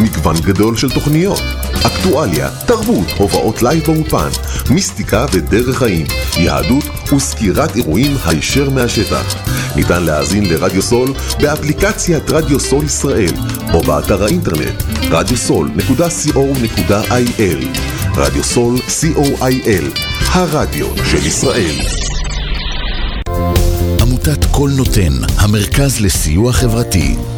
מגוון גדול של תוכניות, אקטואליה, תרבות, הופעות live באולפן, מיסטיקה ודרך חיים, יהדות וסקירת אירועים הישר מהשטח. ניתן להאזין לרדיו סול באפליקציית רדיו סול ישראל או באתר האינטרנט radiosol.co.il רדיו סול co.il הרדיו של ישראל עמותת קול נותן, המרכז לסיוע חברתי.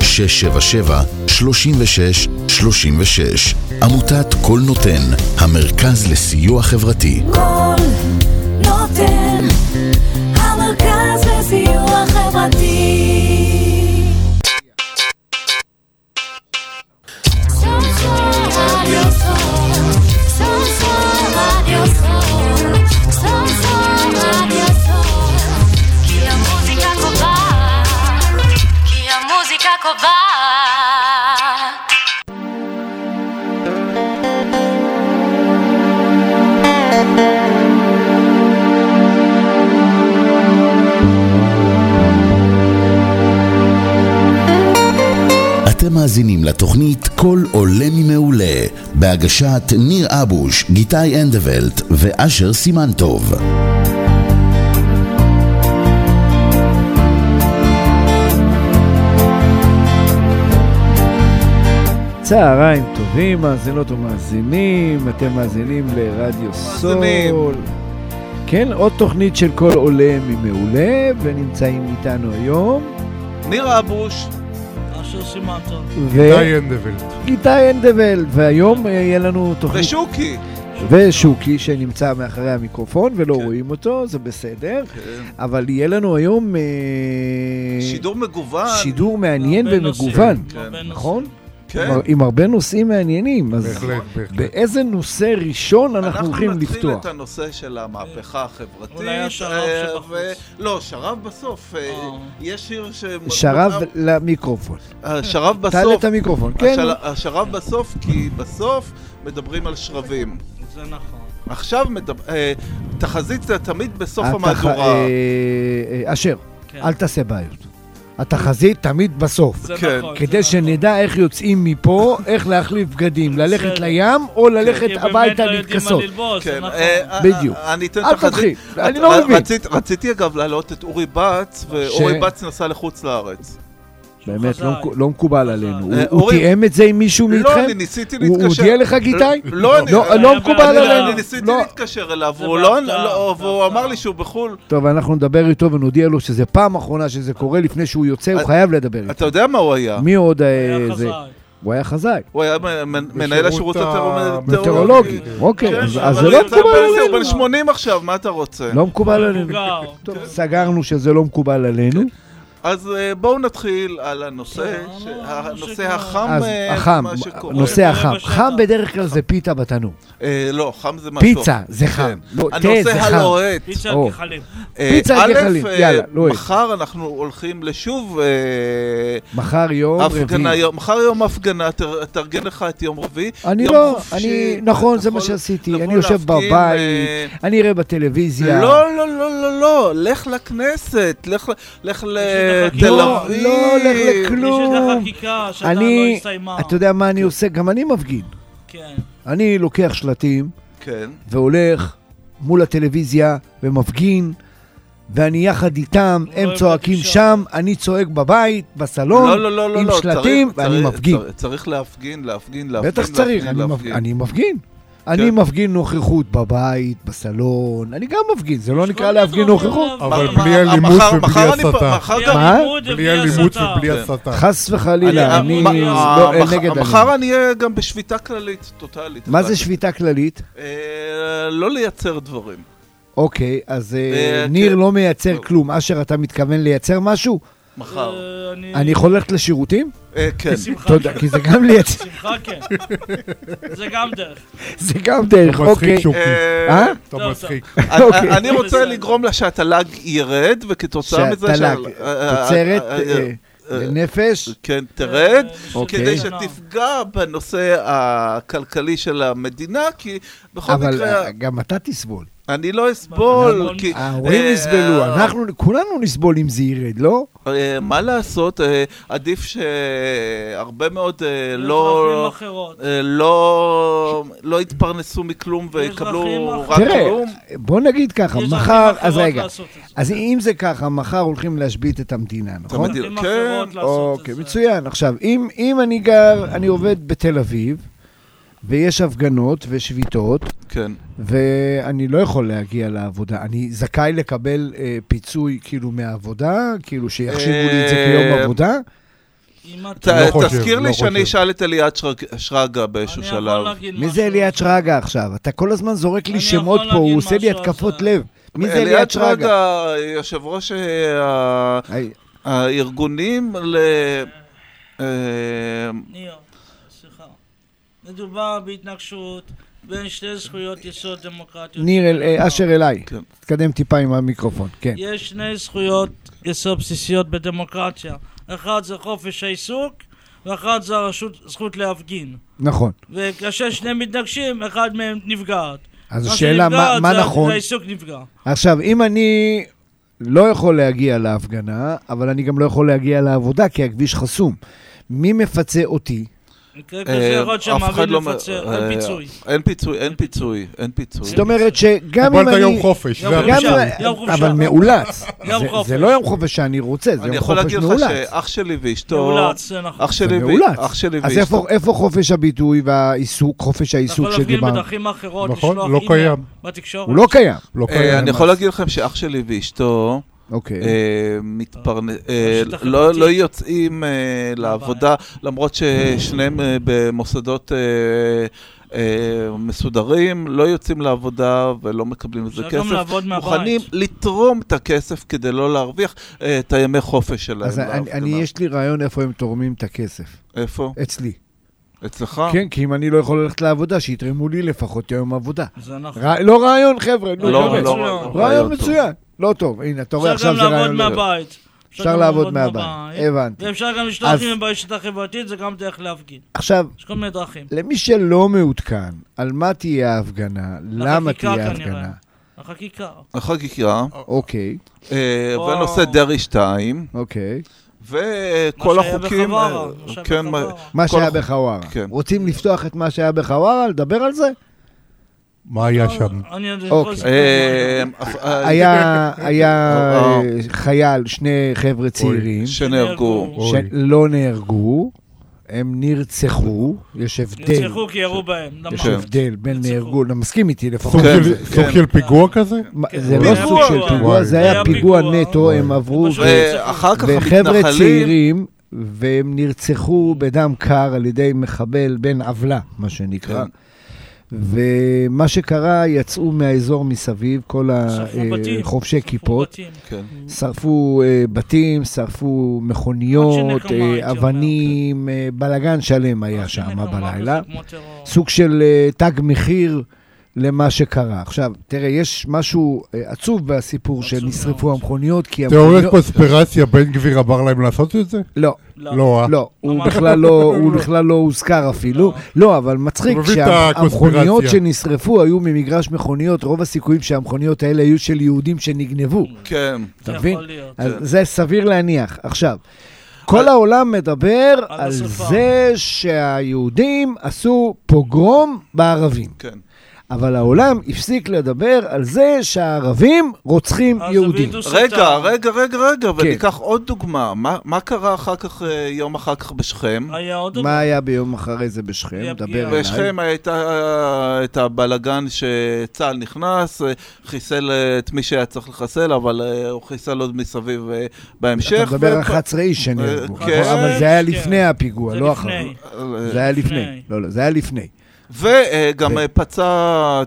677 36 36 עמותת קול נותן, המרכז לסיוע חברתי. קול נותן, המרכז לסיוע חברתי. אתם מאזינים לתוכנית "קול עולה ממעולה" בהגשת ניר אבוש, גיתי אנדוולט ואשר סימנטוב. צהריים טובים, מאזינות ומאזינים, אתם מאזינים לרדיו. סול. כן, עוד תוכנית של קול עולה ממעולה, ונמצאים איתנו היום, ניר אבוש, אשר סימנטוב. די אנדוולט. וגיטה אנדוולד, והיום אה, יהיה לנו תוכנית, ושוקי. ושוקי שנמצא מאחורי המיקרופון ולא כן. רואים אותו, זה בסדר, כן. אבל יהיה לנו היום אה, שידור מגוון. שידור מעניין ומגוון, נושאים. נכון? כן. עם- עם הרבה נושאים מעניינים, אז בהחלט, בהחלט. באיזה נושא ראשון אנחנו הולכים נתחיל לפתוח? את הנושא של המהפכה החברתית. אולי השרב אה, שבחוץ. ו- לא, שרב בסוף. אה, אה. יש שיר ש... שרב למיקרופון. השרב תעלה בסוף. את המיקרופון, כן. השל- השרב בסוף, כי בסוף מדברים על שרבים. זה נכון. עכשיו מדבר... אה, תחזית זה תמיד בסוף התח- המהדורה. אה, אה, אשר, כן. אל תעשה בעיות. התחזית תמיד בסוף. זה כן. נכון. כדי נכון. שנדע איך יוצאים מפה, איך להחליף בגדים, ללכת. לים או ללכת כי באמת הביתה לא יודעים מה להתכסות. ללבוש, זה כן, נכון. אה, בדיוק. אה, אני אתן אל תחזית. תתחיל, אני לא מבין. רצית- רציתי אגב להעלות את אורי בץ, ואורי בץ נסע לחוץ לארץ. באמת. לא לא מקובל עלינו. הוא- הוא תיאם את זה עם מישהו לא, מאיתכם? אני ניסיתי הוא להתקשר. הודיע לך, גיתי? לא, לא, לא מקובל. עלינו. אני ניסיתי לא. להתקשר אליו, והוא לא, לא. אמר לי שהוא בחו"ל. טוב, אנחנו נדבר איתו ונודיע לו שזה פעם אחרונה שזה קורה לפני שהוא יוצא, הוא אה, חייב לדבר איתו. אתה יודע מה הוא היה? מי עוד אה, זה? הוא היה חזאי. הוא היה מנהל השירות המטאורולוגי. מטאורולוגי. אוקיי, כן, אז- זה הוא לא מקובל לפנסיה, הוא עלינו. בן 80 עכשיו, מה אתה רוצה? לא מקובל עלינו. טוב, סגרנו שזה לא מקובל עלינו. אז אה, בואו נתחיל על הנושא, כן, לא, הנושא שקורה. החם, אה, החם, מה שקורה. נושא החם. חם בדרך כלל זה פיתה בתנור. אה, לא, חם זה משהו. פיצה זה חם. כן. לא, הנושא. הלוהט. פיצה או. גחלים. אה, פיצה א', גחלים, אה, יאללה, לוהט. מחר אנחנו הולכים לשוב אה, מחר יום רביעי. מחר יום הפגנה, תארגן לך את יום רביעי. אני לא, אני, נכון, זה מה שעשיתי. אני יושב בבית, אה, אני אראה בטלוויזיה. לא, לא, לא, לא, לא, לך לכנסת, לך ל- לתל לא, אביב. לא הולך יש לכלום. את החקיקה שעדיין לא אני, הסתיימה. אתה יודע מה אני עושה? גם אני מפגין. כן. אני לוקח שלטים כן. והולך מול הטלוויזיה ומפגין, ואני יחד איתם, הם צועקים. שם, אני צועק בבית, בסלון, לא, לא, לא, לא, עם לא, שלטים, צריך- ואני צריך- מפגין. צריך- צריך להפגין, להפגין, להפגין, בטח להפגין. אני מפגין. אני כן. מפגין נוכחות בבית, בסלון, אני גם מפגין, זה לא נקרא להפגין נוכחות. אבל מה- בלי מה- אלימות מחר- ובלי מחר הסתה. מחר בלי מה? אלימות בלי ובלי אלימות הסתה. ובלי כן. הסתה. חס וחלילה, אני- מה- לא נגד מחר אלימות. אני אהיה גם בשביתה כללית, טוטאלית. מה זה. שביתה כללית? אה, לא לייצר דברים. אוקיי, אז אה, אה, ניר כן. לא מייצר כלום. אשר, אתה מתכוון לייצר משהו? מחר. אה, אני יכול ללכת לשירותים? אה, כן. בשמחה תודה, כן. כי זה גם לייצר, בשמחה כן. זה גם דרך. זה גם דרך, אתה מצחיק אוקיי. שוקי. אה? אתה טוב, מצחיק. אני- אוקיי. אני רוצה. לגרום לה שהתל"ג ירד, וכתוצאה מזה... שהתל"ג, שה- תוצרת לנפש, כן, תרד, אוקיי. כדי שתפגע בנושא הכלכלי של המדינה, כי בכל אבל מקרה, אה, גם אתה תסבול. אני לא אסבול. כי... ההורים אה, יסבלו, אנחנו, כולנו נסבול אם זה ירד, לא? אה, מה לעשות, אה, עדיף שהרבה מאוד לא... לא, לא יתפרנסו מכלום ויקבלו. רק תראה, כלום. בוא נגיד ככה, מחר, אז רגע. אז אם זה ככה, מחר הולכים להשבית את המדינה, נכון? כן, אוקיי. מצוין. עכשיו, אם, אם אני גר, אני עובד בתל אביב, ויש הפגנות ושביתות, כן. ואני לא יכול להגיע לעבודה, אני זכאי לקבל אה, פיצוי כאילו מהעבודה, כאילו שיחשיבו לי את זה כיום אה, עבודה? ת-. לא חושב, תזכיר לא לי שאני חושב. אשאל את אליעד שרג- שרגא באיזשהו שלב. מי. זה אליעד שרגא עכשיו? אתה כל הזמן זורק לי שמות פה, הוא עושה לי התקפות. לב. מי זה אליעד שרגא? שרגא, יושב ראש אה, הארגונים ל... מדובר בהתנגשות בין שתי זכויות יסוד דמוקרטיות. ניר, אל- אה, אשר אליי. כן. תתקדם טיפה עם המיקרופון, כן. יש שני זכויות יסוד בסיסיות בדמוקרטיה. אחד זה חופש העיסוק, ואחד זה הרשות, זכות להפגין. נכון. וכאשר שניהם מתנגשים, אחד מהם נפגעת. אז השאלה, מה מה זה- נכון? זה העיסוק נפגע. עכשיו, אם אני לא יכול להגיע להפגנה, אבל אני גם לא יכול להגיע לעבודה, כי הכביש חסום. מי מפצה אותי? מקרה כזה אה, יכול להיות אף אחד שהמעביד לא... מפצה, אה, אין פיצוי. אין פיצוי, אין פיצוי, אין פיצוי. זאת אומרת שגם אם קיבלת יום אני... חופש, יום חופשה. אבל מאולץ. יום זה- חופש. זה לא יום חופש שאני רוצה, זה אני יום יכול חופש להגיד לך מאולץ. שאח שלי ואשתו... מאולץ, זה נכון. אח שלי זה ו- מאולץ. אח שלי אז ואשתו... איפה- איפה חופש הביטוי והעיסוק, חופש אתה העיסוק יכול להפגין שדיברנו? בדרכים אחרות, נכון, לשלוח לא אימייל קיים. בתקשורת. הוא לא קיים. לא אה, קיים. אני יכול להגיד לכם שאח שלי ואשתו אוקיי. אה, מתפרנ... אה, ברשת לא. לא יוצאים אה, לעבודה, למרות ששניהם אה, במוסדות אה, אה, מסודרים, לא יוצאים לעבודה ולא מקבלים על זה אפשר גם כסף. לעבוד מהבית. מוכנים לתרום את הכסף כדי לא להרוויח אה, את הימי חופש שלהם. אז אני-. אני, יש לי רעיון איפה הם תורמים את הכסף. איפה? אצלי. אצלך? כן, כי אם אני לא יכול ללכת לעבודה, שיתרמו לי לפחות יום עבודה. זה נכון. לא רעיון, חבר'ה, לא. לא. לא, רעיון טוב. מצוין. לא טוב, הנה, אתה רואה אפשר עכשיו גם זה לעבוד רעיון... לא טוב. מהבית. אפשר אפשר גם לעבוד מהבית, הבנתי. ואפשר גם לשלוח אז- אימייל ברשת החברתית, זה גם דרך להפגין. עכשיו, יש כל מיני דרכים. למי שלא מעודכן על מה תהיה ההפגנה, למה תהיה. ההפגנה, החקיקה. החקיקה, אוקיי, אה, או- ונושא דרעי 2, אוקיי. וכל מה שהיה החוקים... בחווארה, מה שהיה כן, בחווארה. מה כל שהיה הח- בחווארה. כן. רוצים לפתוח את מה שהיה בחווארה? לדבר על זה? מה היה שם? אני יכול אוקיי. אה, מה היה. אה, היה היה אה, אה, חייל, שני חבר'ה צעירים, שנהרגו. שלא נהרגו, הם נרצחו, יש הבדל. נרצחו כי ירו בהם. יש כן. הבדל בין. נהרגו, אתה מסכים איתי לפחות. סוג כן, של- כן. של פיגוע כזה? כן. זה לא. סוג של פיגוע. זה היה פיגוע. נטו, הם עברו, וחבר'ה. צעירים, והם נרצחו בדם קר על ידי מחבל בן עוולה, מה שנקרא. כן. ומה שקרה, יצאו מהאזור מסביב, כל. החובשי שרפו כיפות. כן. שרפו אה, בתים, שרפו מכוניות, עוד שנחמה, אה, אבנים, אה, בלגן שלם היה שם בלילה. סוג של אה, תג מחיר למה שקרה. עכשיו, תראה, יש משהו אה, עצוב בסיפור שנשרפו. המכוניות, כי תיאוריית המכוניות... קונספירציה, בן גביר אמר להם לעשות את זה? לא, לא, אה? לא, הוא בכלל לא, הוא בכלל לא הוזכר אפילו. לא, אבל מצחיק הוא מבין את שהמכוניות הקונספירציה. שנשרפו היו ממגרש מכוניות, רוב הסיכויים שהמכוניות האלה היו של יהודים שנגנבו. כן. אתה זה מבין? אז כן. זה סביר להניח. עכשיו, כל העולם מדבר על. זה שהיהודים עשו פוגרום בערבים. כן. אבל העולם הפסיק לדבר על זה שהערבים רוצחים יהודים. רגע. רגע, רגע, רגע, כן. וניקח עוד דוגמה. מה- מה קרה אחר כך, אה, יום אחר כך בשכם? היה עוד מה היה ביום אחרי זה בשכם? דבר. אליי. בשכם הייתה את הבלגן שצה"ל נכנס, אה, חיסל אה, את מי שהיה צריך לחסל, אבל אה, הוא חיסל עוד מסביב אה, בהמשך. אתה מדבר על ו- 11 איש שנהרגו, אה, כן. אבל זה היה כן. לפני הפיגוע, זה לא. אחרי. זה היה. לפני. לא, לא, זה היה לפני. וגם ו- אה, פצע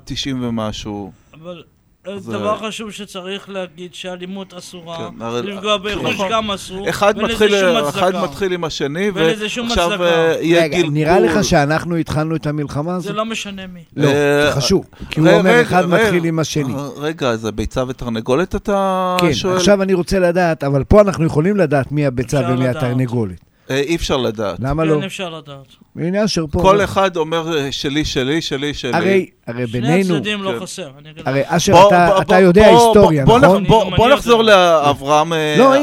90 ומשהו. אבל אה, זה- דבר חשוב שצריך להגיד שאלימות אסורה, כן, הרי- לפגוע ברכוש נכון. גם אסור, אחד ואין מתחיל, לזה שום אחד הצדקה. מתחיל עם השני, ועכשיו. אה, יהיה רגע, גלגול. נראה לך שאנחנו התחלנו את המלחמה זה הזאת? לא משנה מי. לא, אה, זה חשוב. כי הוא אומר אחד. מתחיל עם השני. אה, רגע, זה ביצה ותרנגולת אתה כן, שואל? עכשיו אני רוצה לדעת, אבל פה אנחנו יכולים לדעת מי הביצה ומי. התרנגולת. אה, אי אפשר לדעת. למה לא? כן, אפשר לדעת. הנה אשר פה. כל אחד אומר אה, שלי, שלי, שלי, שלי. הרי, הרי שני בינינו, הצדדים לא. חסר. אני אגיד לך. הרי אשר, אתה- יודע היסטוריה, בוא- נכון? בוא- נחזור. לאברהם אה, לא,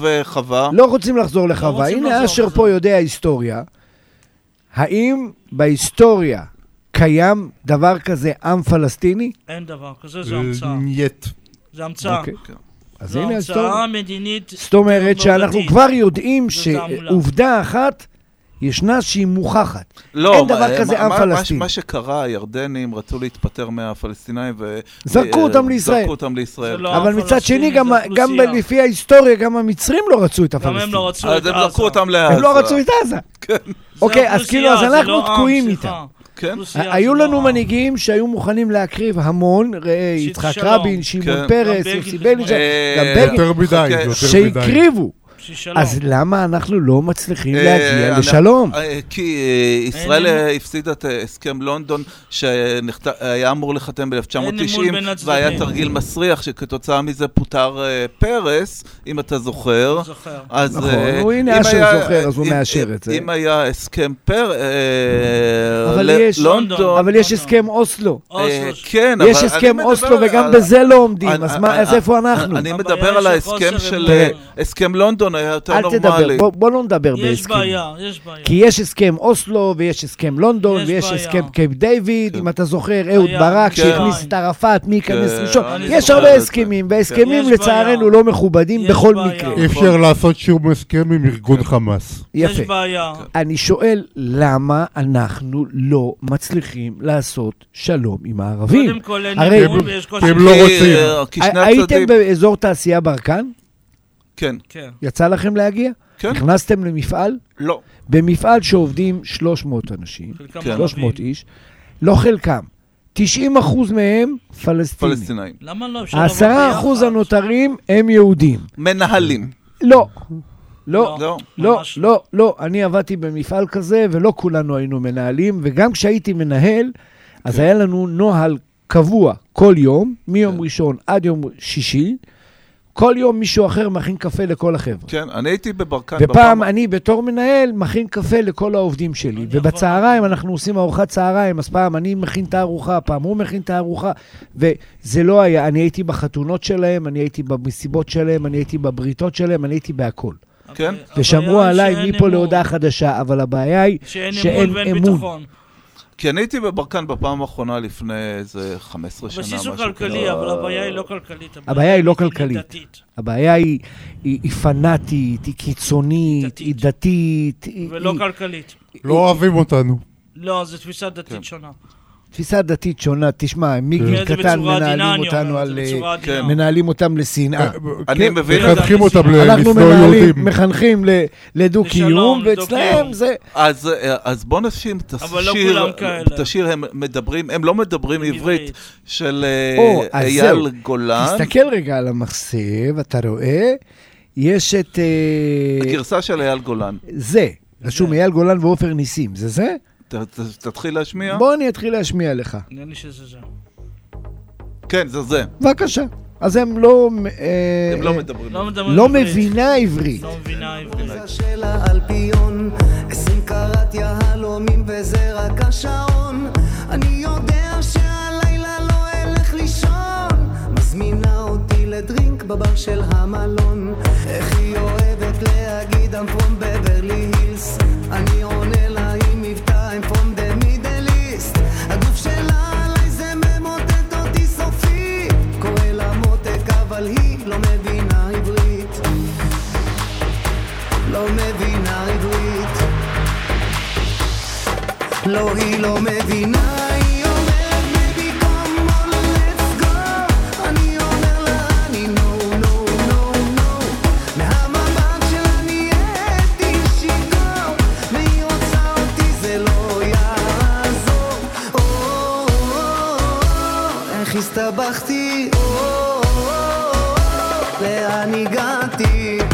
וחווה. לא רוצים לחזור לחווה. רוצים הנה אשר. פה יודע היסטוריה. האם בהיסטוריה קיים דבר כזה עם פלסטיני? אין דבר כזה, זה המצאה. נייט. זה המצאה. אז זו הנה. המצאה מדינית. זאת אומרת שאנחנו. כבר יודעים. שעובדה אחת ישנה שהיא מוכחת. לא, אין דבר מה- כזה מה- עם מה- פלסטיני. מה שקרה, הירדנים רצו להתפטר מהפלסטינאים ו... זרקו אה, אותם לישראל. זרקו אותם לישראל. לא- אבל מצד שני, גם, גם. לפי ההיסטוריה, גם המצרים לא רצו את גם הפלסטינים. הם לא רצו אז את הם עזה. זרקו אותם לעזה. הם לא רצו את עזה. כן, אוקיי, אז כאילו, אז אנחנו לא תקועים איתם. כן. היו לא לנו. מנהיגים שהיו מוכנים להקריב המון, ראה יצחק. רבין, שמעון כן. פרס, יוסי בזמנו. בליג'ה, אה, גם בגין. שהקריבו. שלום. אז למה אנחנו לא מצליחים אה, להגיע לשלום? אה, כי אה, ישראל אין הפסידה את הסכם לונדון שהיה אמור לחתם אין ב-1990 אמון בין הצדדים. והיה תרגיל מסריח שכתוצאה מזה פוטר אה, פרס, אם אתה זוכר. זוכר. אז נכון, אה, הוא הנה אשר היה- זוכר, אז הוא אם- מאשר אם- את זה. אם היה הסכם פר... אה, אבל ל- יש- לונדון... אבל יש לא, הסכם אוסלו. כן, אבל יש הסכם אוסלו וגם בזה לא עומדים, אז איפה אנחנו? אני מדבר על ההסכם של... אה, הסכם לונדון היה יותר אל תדבר, נורמלי. בוא- בוא לא נדבר יש בהסכמים. בעיה, יש בעיה. כי יש הסכם אוסלו, ויש הסכם לונדון, יש ויש בעיה. הסכם קייפ דיוויד, אם אתה זוכר, אהוד ברק כן. שהכניס את ערפאת, מי ייכנס כן, ראשון. יש הרבה. הסכמים, והסכמים יש לצערנו. לא מכובדים יש בכל בעיה. מקרה. אי אפשר לעשות שום הסכם עם ארגון חמאס. יש יפה. בעיה. אני שואל, למה אנחנו לא מצליחים לעשות שלום עם הערבים? קודם כל אין אמון ויש קושי. כי הם לא רוצים. אה, הייתם. באזור תעשייה ברקן? כן, כן. יצא לכם להגיע? כן, נכנסתם למפעל? לא. במפעל שעובדים 300 אנשים, חלקם כן. 300 ערבים. איש, לא חלקם, 90 אחוז מהם פלסטינים. פלסטינאים. למה לא? אפשר העשרה לעבוד אחוז ביחד. הנותרים הם יהודים. מנהלים. לא, לא, לא. לא, ממש לא, לא. אני עבדתי במפעל כזה, ולא כולנו היינו מנהלים, וגם כשהייתי מנהל, אז כן. היה לנו נוהל קבוע כל יום, מיום כן. ראשון עד יום שישי. כל יום מישהו אחר מכין קפה לכל החבר'ה. כן, אני הייתי בברקן ופעם אני בתור מנהל מכין קפה לכל העובדים שלי, אני ובצהריים אנחנו עושים ארוחת צהריים, אז פעם אני מכין את הארוחה, פעם הוא מכין את הארוחה, וזה לא היה, אני הייתי בחתונות שלהם, אני הייתי במסיבות שלהם, אני הייתי בבריתות שלהם, אני הייתי בהכל. כן. ושמרו עליי מפה. להודעה חדשה, אבל הבעיה היא שאין שאין אמון ואין אמון. ביטחון. כי אני הייתי בברקן בפעם האחרונה לפני איזה 15 שנה, הבסיס משהו הוא כלכלי, כזה. אבל הבעיה היא לא כלכלית. הבעיה היא לא כלכלית. דתית. הבעיה היא, היא, היא פנאטית, היא קיצונית, דתית. היא דתית, ולא היא כלכלית. לא אוהבים אותנו. לא, זו תפיסה כן. דתית שונה. תפיסה דתית שונה. תשמע, כן, מגיל זה קטן מנהלים אני אותנו על... זה אה. כן. מנהלים אותם לשנאה. אני כן, מבין מחנכים אותם ל- אנחנו לשנוא מנהלים, יהודים. מחנכים ל- לדו-קיום, ואצלהם לדו-קיום. זה... אז, אה, אז בוא נשים את לא השיר. את השיר הם מדברים, הם לא מדברים עברית. של אה, אייל. גולן, תסתכל רגע על המחשב, אתה רואה, יש את... אה, הגרסה של אייל גולן. זה, רשום אייל גולן ועופר ניסים, זה זה? ת- ת- תתחיל להשמיע? בוא אני אתחיל להשמיע לך. נראה לי שזה זה. כן, זה זה. בבקשה. אז הם לא... אה, הם לא אה, מדברים. לא מדברים לא. מבינה עברית. לא מבינה עברית. של האלפיון, עשרים קראט יהלומים וזה רק השעון. אני יודע שהלילה לא אלך לישון. מזמינה אותי לדרינק בבר של המלון. איך היא אוהבת להגיד I'm from בברלי לא, היא לא מבינה הסתבכתי, לאן הגעתי?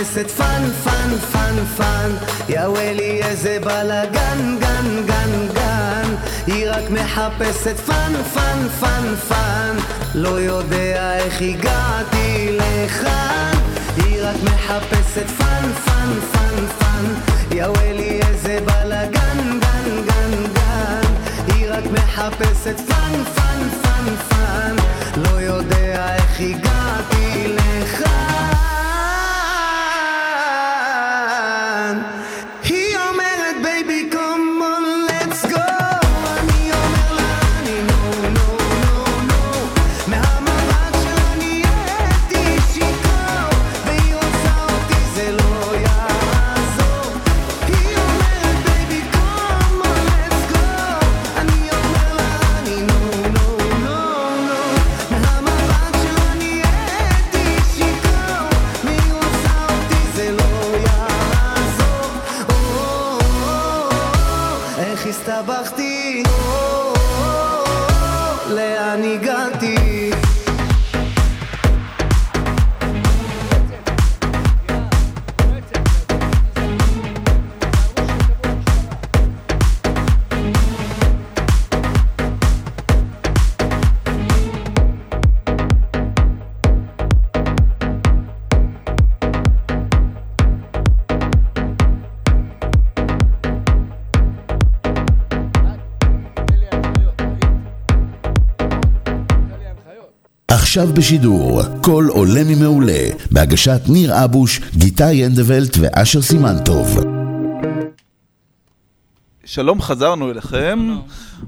מחפשת fun, fun, fun, fun. יא וואלי איזה בלאגן, גן, גן, גן. היא רק מחפשת fun, fun, fun, fun. לא יודע איך הגעתי לכאן. היא רק מחפשת fun, fun, fun, fun. יא וואלי איזה בלאגן, גן, גן, גן. היא רק מחפשת fun, fun, עכשיו בשידור, קול עולה ממעולה, בהגשת ניר אבוש, גיטאי הנדוולט ואשר סימנטוב. שלום, חזרנו אליכם,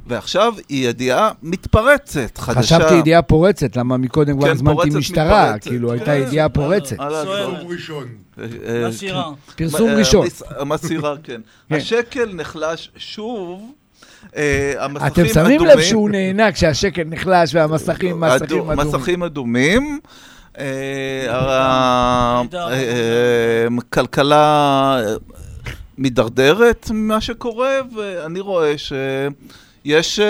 ועכשיו היא ידיעה מתפרצת, חדשה. חשבתי ידיעה פורצת, למה מקודם כבר כן, הזמנתי פורצת, משטרה. כאילו הייתה כן, ידיעה פורצת. על ה- סוערת. ראשון. אה, אה, מסירה. פרסום אה, ראשון. המס- המסירה, כן. כן. השקל נחלש שוב. אה, המסכים אתם שמים לב אדומים. שהוא נהנה כשהשקל נחלש והמסכים מסכים אדו- אדומים. מסכים אדומים. ה- נהדר. אה, אה, מידרדרת ממה שקורה, ואני רואה שיש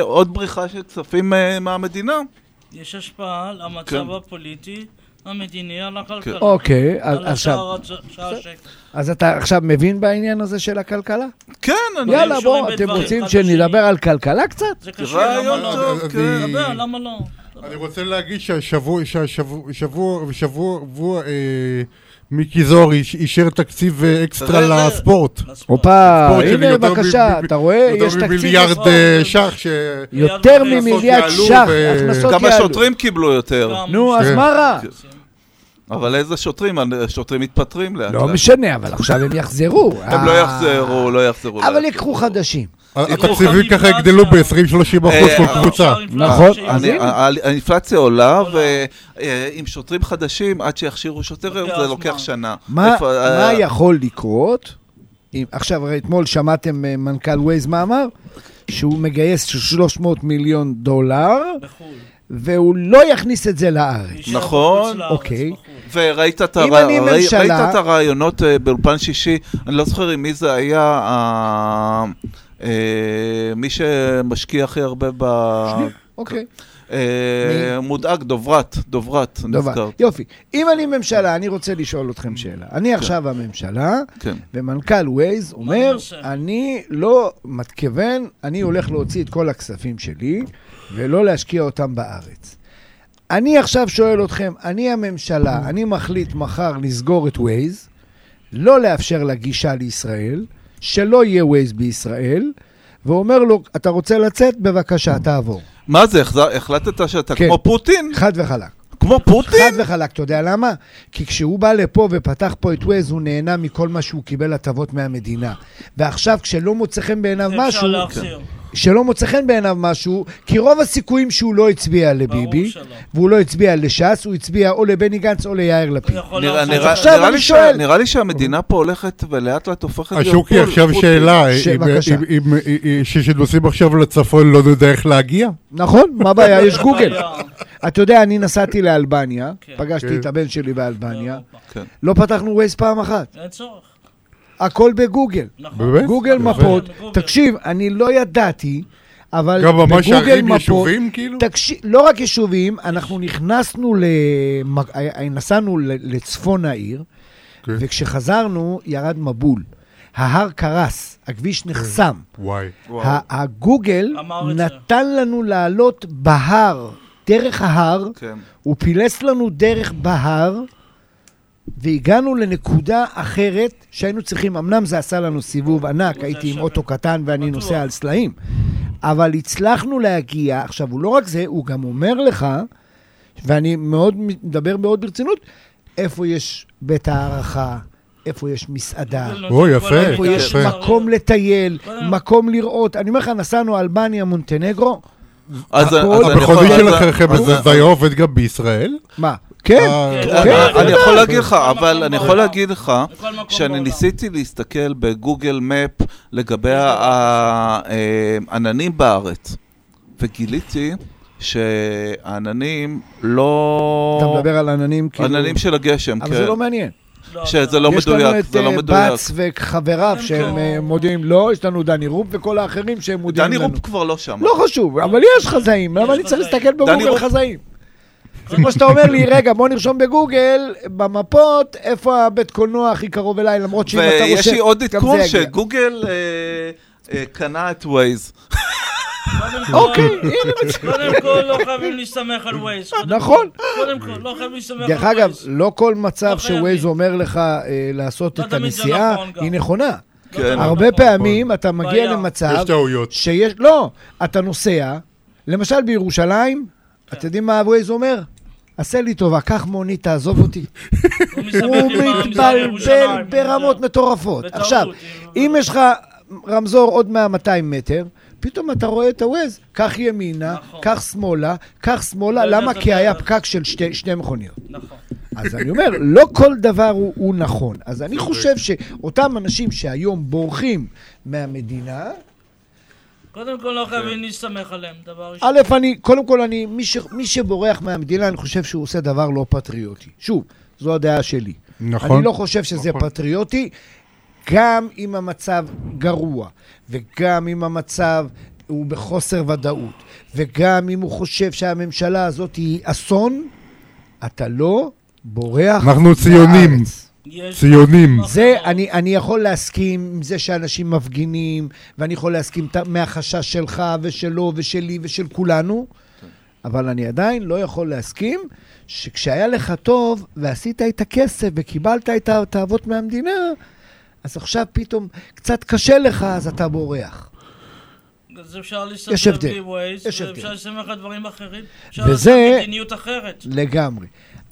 עוד בריחה של כספים מהמדינה. יש השפעה על המצב כן. הפוליטי, המדיני, על הכלכלה. אוקיי, אז עכשיו. אז אתה עכשיו מבין בעניין הזה של הכלכלה? כן, אני... יאללה, בואו, אתם רוצים. שנדבר על כלכלה קצת? זה קשור, רעיון למה לא? טוב, אז כן. דבר, למה לא? אני רוצה להגיד שהשבוע, שהשבוע, שבוע, שבוע, אה, מיקי זוהר איש- אישר תקציב אה, אקסטרה. לספורט. הופה, הנה יותר בבקשה, אתה רואה? יותר יש תקציב ממיליארד לספורט. אה, ש"ח, ש... יותר מיליארד ממיליארד ש"ח, הכנסות יעלו. שוטרים קיבלו יותר. גם נו, אז כן. מה רע? אבל איזה שוטרים? השוטרים מתפטרים לאט לא לאט. משנה, אבל עכשיו הם יחזרו. הם לא אה, יחזרו, לא יחזרו. אבל. יקחו חדשים. התקציבים ככה. יגדלו ב-20-30 אחוז אה, כל אה, קבוצה. נכון, האינפלציה עולה. ועם שוטרים חדשים, עד שיכשירו שוטר, זה לוקח. שנה. מה אה, יכול לקרות? אם- עכשיו, הרי אתמול שמעתם אה, מנכ"ל ווייז מה אמר? שהוא מגייס 300 מיליון דולר, בחו"ל. והוא לא יכניס את זה לארץ. נכון, אוקיי. בחו"ל. וראית את ראי- ממשלה- ראית את הרעיונות אה, באולפן שישי, אני לא זוכר עם מי זה היה, אה, מי שמשקיע הכי הרבה ב... אוקיי. אה, מודאג, דוברת, דוברת, נזכרת. יופי. אם אני ממשלה, אני רוצה לשאול אתכם שאלה. אני עכשיו הממשלה, כן. ומנכ"ל ווייז אומר? אני לא מתכוון, אני הולך להוציא את כל הכספים שלי, ולא להשקיע אותם בארץ. אני עכשיו שואל אתכם, אני הממשלה, אני מחליט מחר לסגור את ווייז, לא לאפשר לה גישה לישראל, שלא יהיה ווייז בישראל, ואומר לו, אתה רוצה לצאת? בבקשה, תעבור. מה זה, החלטת שאתה כן. כמו פוטין? חד וחלק. כמו פוטין? חד וחלק, אתה יודע למה? כי כשהוא בא לפה ופתח פה את ווייז, הוא נהנה מכל מה שהוא קיבל הטבות מהמדינה. ועכשיו, כשלא מוצא חן בעיניו אפשר משהו, להחזיר. שלא מוצא חן בעיניו משהו, כי רוב הסיכויים שהוא לא הצביע לביבי. והוא לא הצביע לש"ס, הוא הצביע או לבני גנץ או ליאיר לפיד. נראה-. נראה- נראה לי ש- נראה לי שהמדינה פה הולכת ולאט לאט הופכת להיות השוקי עכשיו. שאלה, שנוסעים עכשיו לצפון לא נדע איך להגיע? נכון, מה הבעיה? יש גוגל. אתה יודע, אני נסעתי לאלבניה, כן. פגשתי כן. את הבן שלי באלבניה. כן. לא פתחנו ווייז פעם אחת, אין צורך. הכל בגוגל. נכון. באמת? גוגל. מפות, בגוגל. תקשיב, אני לא ידעתי, אבל גם ממש בגוגל ערים מפות, יישובים כאילו? תקשיב, לא רק יישובים, אנחנו נכנסנו, למג... אה, נסענו ל- לצפון העיר, כן. וכשחזרנו ירד מבול. ההר קרס, הכביש נחסם. וואי. הגוגל. נתן לנו לעלות בהר, דרך ההר, כן. הוא פילס לנו דרך בהר, והגענו לנקודה אחרת שהיינו צריכים, אמנם זה עשה לנו סיבוב ענק, זה הייתי עם. אוטו קטן ואני. נוסע על סלעים, אבל הצלחנו להגיע, עכשיו, הוא לא רק זה, הוא גם אומר לך, ואני מאוד מדבר מאוד ברצינות, איפה יש בית הערכה, איפה יש מסעדה, נותן כל יפה, איפה יש. מקום לטייל. מקום לראות. אני אומר לך, נסענו אלבניה, מונטנגרו, אז אני יכול... אז- שלכם זה היה עובד גם בישראל? מה? כן, אה, כן, אני- כן, יכול כן. להגיד לך, אבל אני יכול. להגיד לך שאני. ניסיתי להסתכל בגוגל מפ לגבי יש העננים בארץ, וגיליתי שהעננים לא... אתה מדבר על עננים כאילו... עננים של הגשם, אבל כן. זה לא מעניין. לא, שזה לא יש לנו מדויק, את זה לא אה, מדויק. בץ וחבריו שהם. אה, מודיעים לא, יש לנו דני רופ וכל האחרים שהם מודיעים דני לנו. רופ כבר לא שם. לא חשוב, אבל יש חזאים, למה יש אני צריך. להסתכל דני בגוגל חזאים? זה כמו שאתה אומר לי, רגע, בוא נרשום בגוגל, במפות, איפה הבית קולנוע הכי קרוב אליי, למרות שאם אתה רושם, ויש לי עוד עדכון. שגוגל אה, אה, קנה את ווייז. אוקיי, הנה, קודם כל לא חייבים להסתמך על ווייז. נכון. קודם כל, לא חייבים להסתמך על ווייז. דרך אגב, לא כל מצב לא. שווייז אומר לך אה, לעשות לא את הנסיעה, נכון. היא נכונה. לא כן. הרבה נכון. פעמים אתה מגיע. למצב יש טעויות. שיש, לא, אתה נוסע, למשל בירושלים, אתם יודעים מה הווייז אומר? עשה לי טובה, קח מונית, תעזוב אותי. הוא מתבלבל. ברמות מטורפות. עכשיו, אם יש לך רמזור עוד 100-200 מטר, פתאום אתה רואה את הווייז, קח ימינה, נכון. קח שמאלה, קח שמאלה, לא למה? כי היה. פקק של שתי שתי מכוניות. נכון. אז אני אומר, לא כל דבר הוא, הוא נכון. אז אני חושב שאותם אנשים שהיום בורחים מהמדינה, קודם כל לא חייבים להסתמך עליהם, דבר ראשון. א', אני, קודם כל, אני, מי, ש, מי שבורח מהמדינה, אני חושב שהוא עושה דבר לא פטריוטי. שוב, זו הדעה שלי. נכון. אני לא חושב שזה נכון. פטריוטי, גם אם המצב גרוע, וגם אם המצב הוא בחוסר ודאות, וגם אם הוא חושב שהממשלה הזאת היא אסון, אתה לא בורח אנחנו ציונים. מהארץ. ציונים. זה, אני, אני יכול להסכים עם זה שאנשים מפגינים, ואני יכול להסכים מהחשש שלך ושלו ושלי ושל כולנו, אבל אני עדיין לא יכול להסכים שכשהיה לך טוב ועשית את הכסף וקיבלת את התאוות מהמדינה, אז עכשיו פתאום קצת קשה לך, אז אתה בורח. אז אפשר יש להסתכל הבדל. בלי ווייז. ואפשר להסתמך על דברים אחרים. אפשר לעשות מדיניות אחרת. לגמרי.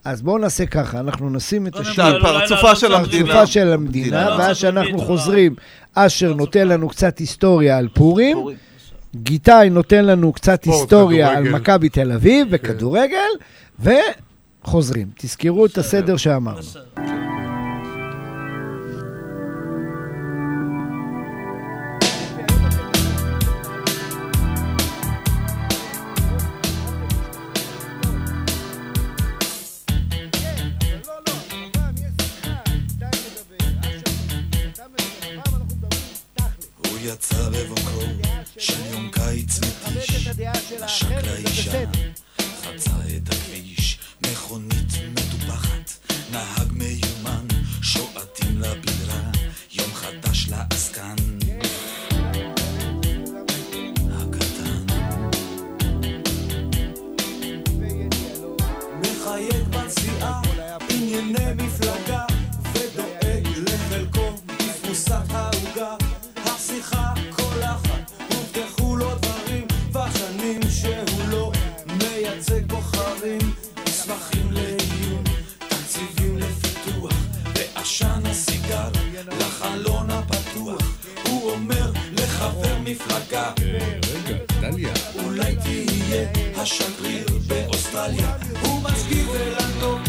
אז בואו נעשה ככה, אנחנו נשים את קודם השיר. פרצופה של המדינה. פרצופה של המדינה, מדינה. ואז שאנחנו חוזרים, אשר נותן. לנו קצת היסטוריה על פורים. גיטאי נותן לנו קצת היסטוריה על. מכבי תל אביב וכדורגל, וחוזרים. תזכרו את הסדר שאמרנו. יצא בבוקרו של יום קיץ מתיש, נשק לאישה, חצה את הכביש, מכונית מטופחת, נהג מיומן, שועטים לבירה, יום חדש לעסקן. לחבר מפלגה, אולי תהיה השגריר באוסטרליה. הוא משכיב אלנדו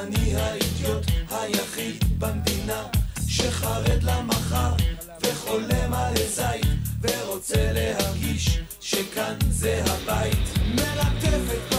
אני האידיוט היחיד במדינה שחרד למחר וחולם על זית ורוצה להרגיש שכאן זה הבית. מלטף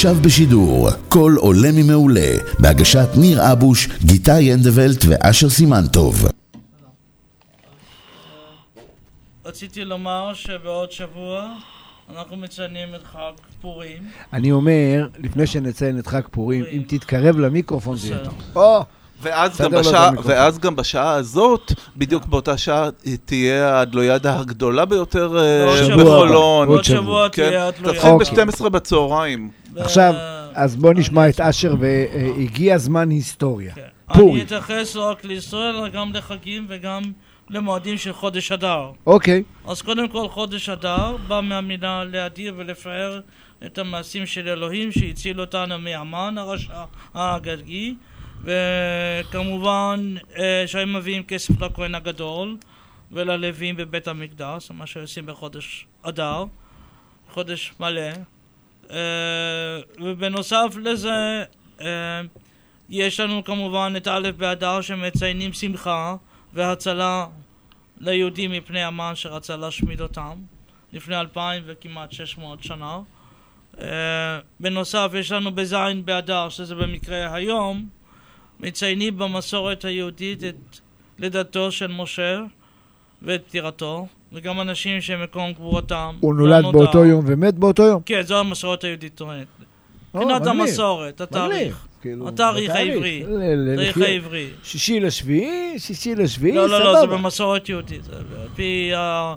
עכשיו בשידור, כל עולה ממעולה, בהגשת ניר אבוש, גיטה ינדבלט ואשר סימנטוב. רציתי לומר שבעוד שבוע אנחנו מציינים את חג פורים. אני אומר, לפני שנציין את חג פורים, אם תתקרב למיקרופון זה יהיה. טוב. או, ואז גם, בשעה. ואז גם בשעה הזאת, בדיוק באותה שעה, תהיה הדלוידה הגדולה ביותר אה, בעוד שבוע בחולון. עוד שבוע כן, תהיה התלויה. תתחיל אוקיי. ב-12 בצהריים. עכשיו, ו- אז בוא נשמע את אשר, והגיע זמן היסטוריה. כן. פורים. אני אתייחס לא רק לישראל, אלא גם לחגים וגם למועדים של חודש אדר. אוקיי, אז קודם כל חודש אדר בא מהמילה להדיר ולפאר את המעשים של אלוהים שהציל אותנו מהמן הרשע האגגי וכמובן אה, שהיו מביאים כסף לכהן הגדול וללווים בבית המקדש, מה שעושים בחודש אדר, חודש מלא. אה, ובנוסף לזה, אה, יש לנו כמובן את א' באדר שמציינים שמחה והצלה ליהודים מפני המן שרצה להשמיד אותם לפני אלפיים וכמעט שש מאות שנה. Uh, בנוסף יש לנו בזין באדר, שזה במקרה היום, מציינים במסורת היהודית את לידתו של משה ואת פטירתו, וגם אנשים שמקום קבורתם הוא לא נולד. באותו יום ומת באותו יום. כן, זו המסורת היהודית טוענת. מבחינת. המסורת. התאריך. כאילו, התאריך. העברי. התאריך. העברי. שישי לשביעי, שישי לשביעי, לא, סבבה. לא, לא, זה במסורת יהודית. על פי אה,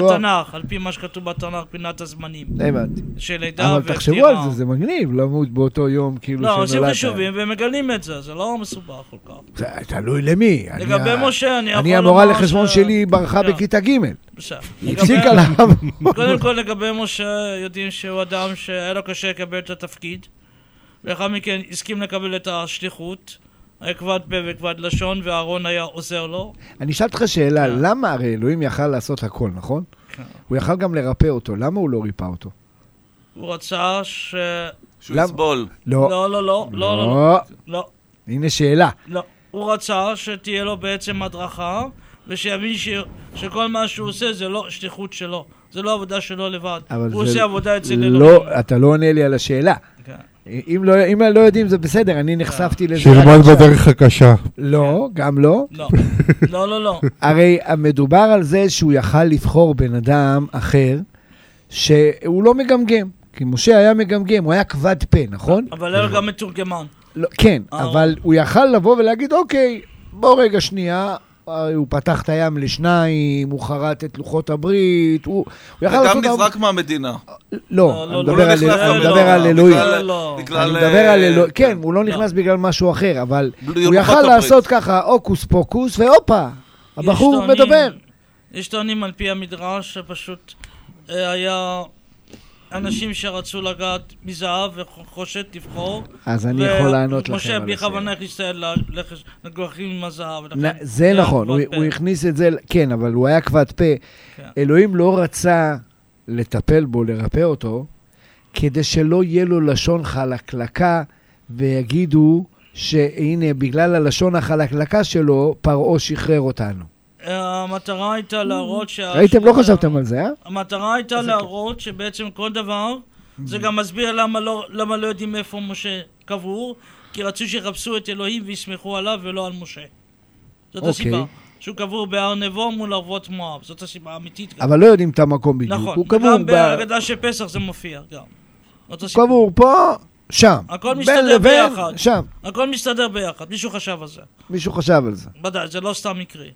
לא. התנ"ך, על פי מה שכתוב בתנ"ך, פינת הזמנים. הבנתי. של לידה אבל ופטירה. תחשבו על זה, זה מגניב למות באותו יום, כאילו לא, עושים שנולדת. חישובים ומגלים את זה, זה לא מסובך כל כך. זה תלוי למי. לגבי משה, אני יכול אני המורה לומר לחשבון שלי ברחה כן. בכיתה ג'. בסדר. הפסיקה לעבוד. קודם כל לגבי משה, יודעים שהוא אדם שהיה לו קשה לקבל את התפקיד, ולאחר מכן הסכים לקבל את השליחות, היה כבד פה וכבד לשון, ואהרון היה עוזר לו. אני אשאל אותך שאלה, כן. למה הרי אלוהים יכל לעשות הכל, נכון? כן. הוא יכל גם לרפא אותו, למה הוא לא ריפא אותו? הוא רצה ש... שהוא? יסבול. לא. לא, לא, לא, לא, לא, לא. לא, הנה שאלה. לא. הוא רצה שתהיה לו בעצם הדרכה, ושיבין ש... שכל מה שהוא עושה זה לא שליחות שלו, זה לא עבודה שלו לבד. הוא זה עושה עבודה אצל לא, אלוהים. אתה לא עונה לי על השאלה. כן. אם לא, אם לא יודעים זה בסדר, אני נחשפתי לזה. שילמד. בדרך הקשה. לא, גם לא. לא, לא, לא, לא. הרי מדובר על זה שהוא יכל לבחור בן אדם אחר, שהוא לא מגמגם. כי משה היה מגמגם, הוא היה כבד פה, נכון? אבל היה גם מתורגמן. לא, כן, אה, אבל הוא יכל לבוא ולהגיד, אוקיי, בוא רגע שנייה, אה, הוא פתח את הים לשניים, הוא חרט את לוחות הברית, הוא, הוא יכל וגם לעשות... נזרק מהמדינה. לא, לא, אני לא, מדבר לא על- מדבר על אלוהים. אני מדבר על אלוהים, כן, הוא לא נכנס בגלל משהו אחר, אבל הוא יכל. לעשות ככה הוקוס פוקוס, והופה, הבחור מדבר. יש טוענים על פי המדרש שפשוט אה, היה אנשים שרצו לגעת מזהב וחושת לבחור. אז אני יכול לענות לכם משה על בכוונה השאלה. הכניס את היד לגוחים עם הזהב. זה נכון. הוא הכניס את זה, כן, אבל הוא היה כבד פה. כן. אלוהים לא רצה לטפל בו, לרפא אותו, כדי שלא יהיה לו לשון חלקלקה, ויגידו שהנה, בגלל הלשון החלקלקה שלו, פרעה שחרר אותנו. המטרה הייתה להראות שה... ראיתם? לא חשבתם על זה, אה? המטרה הייתה להראות שבעצם כל דבר, זה גם מסביר למה לא, למה לא יודעים איפה משה קבור, כי רצו שיחפשו את אלוהים ויסמכו עליו ולא על משה. זאת אוקיי. הסיבה. שהוא קבור בהר נבו מול ערבות מואב, זאת הסיבה האמיתית גם. אבל לא יודעים את המקום בדיוק. נכון, הוא קבור, גם ב- בהגדה של פסח זה מופיע גם. הוא. קבור פה, שם. הכל מסתדר ביחד. שם. הכל מסתדר ביחד, מישהו חשב על זה. מישהו חשב על זה. ודאי, זה לא סתם מקרי.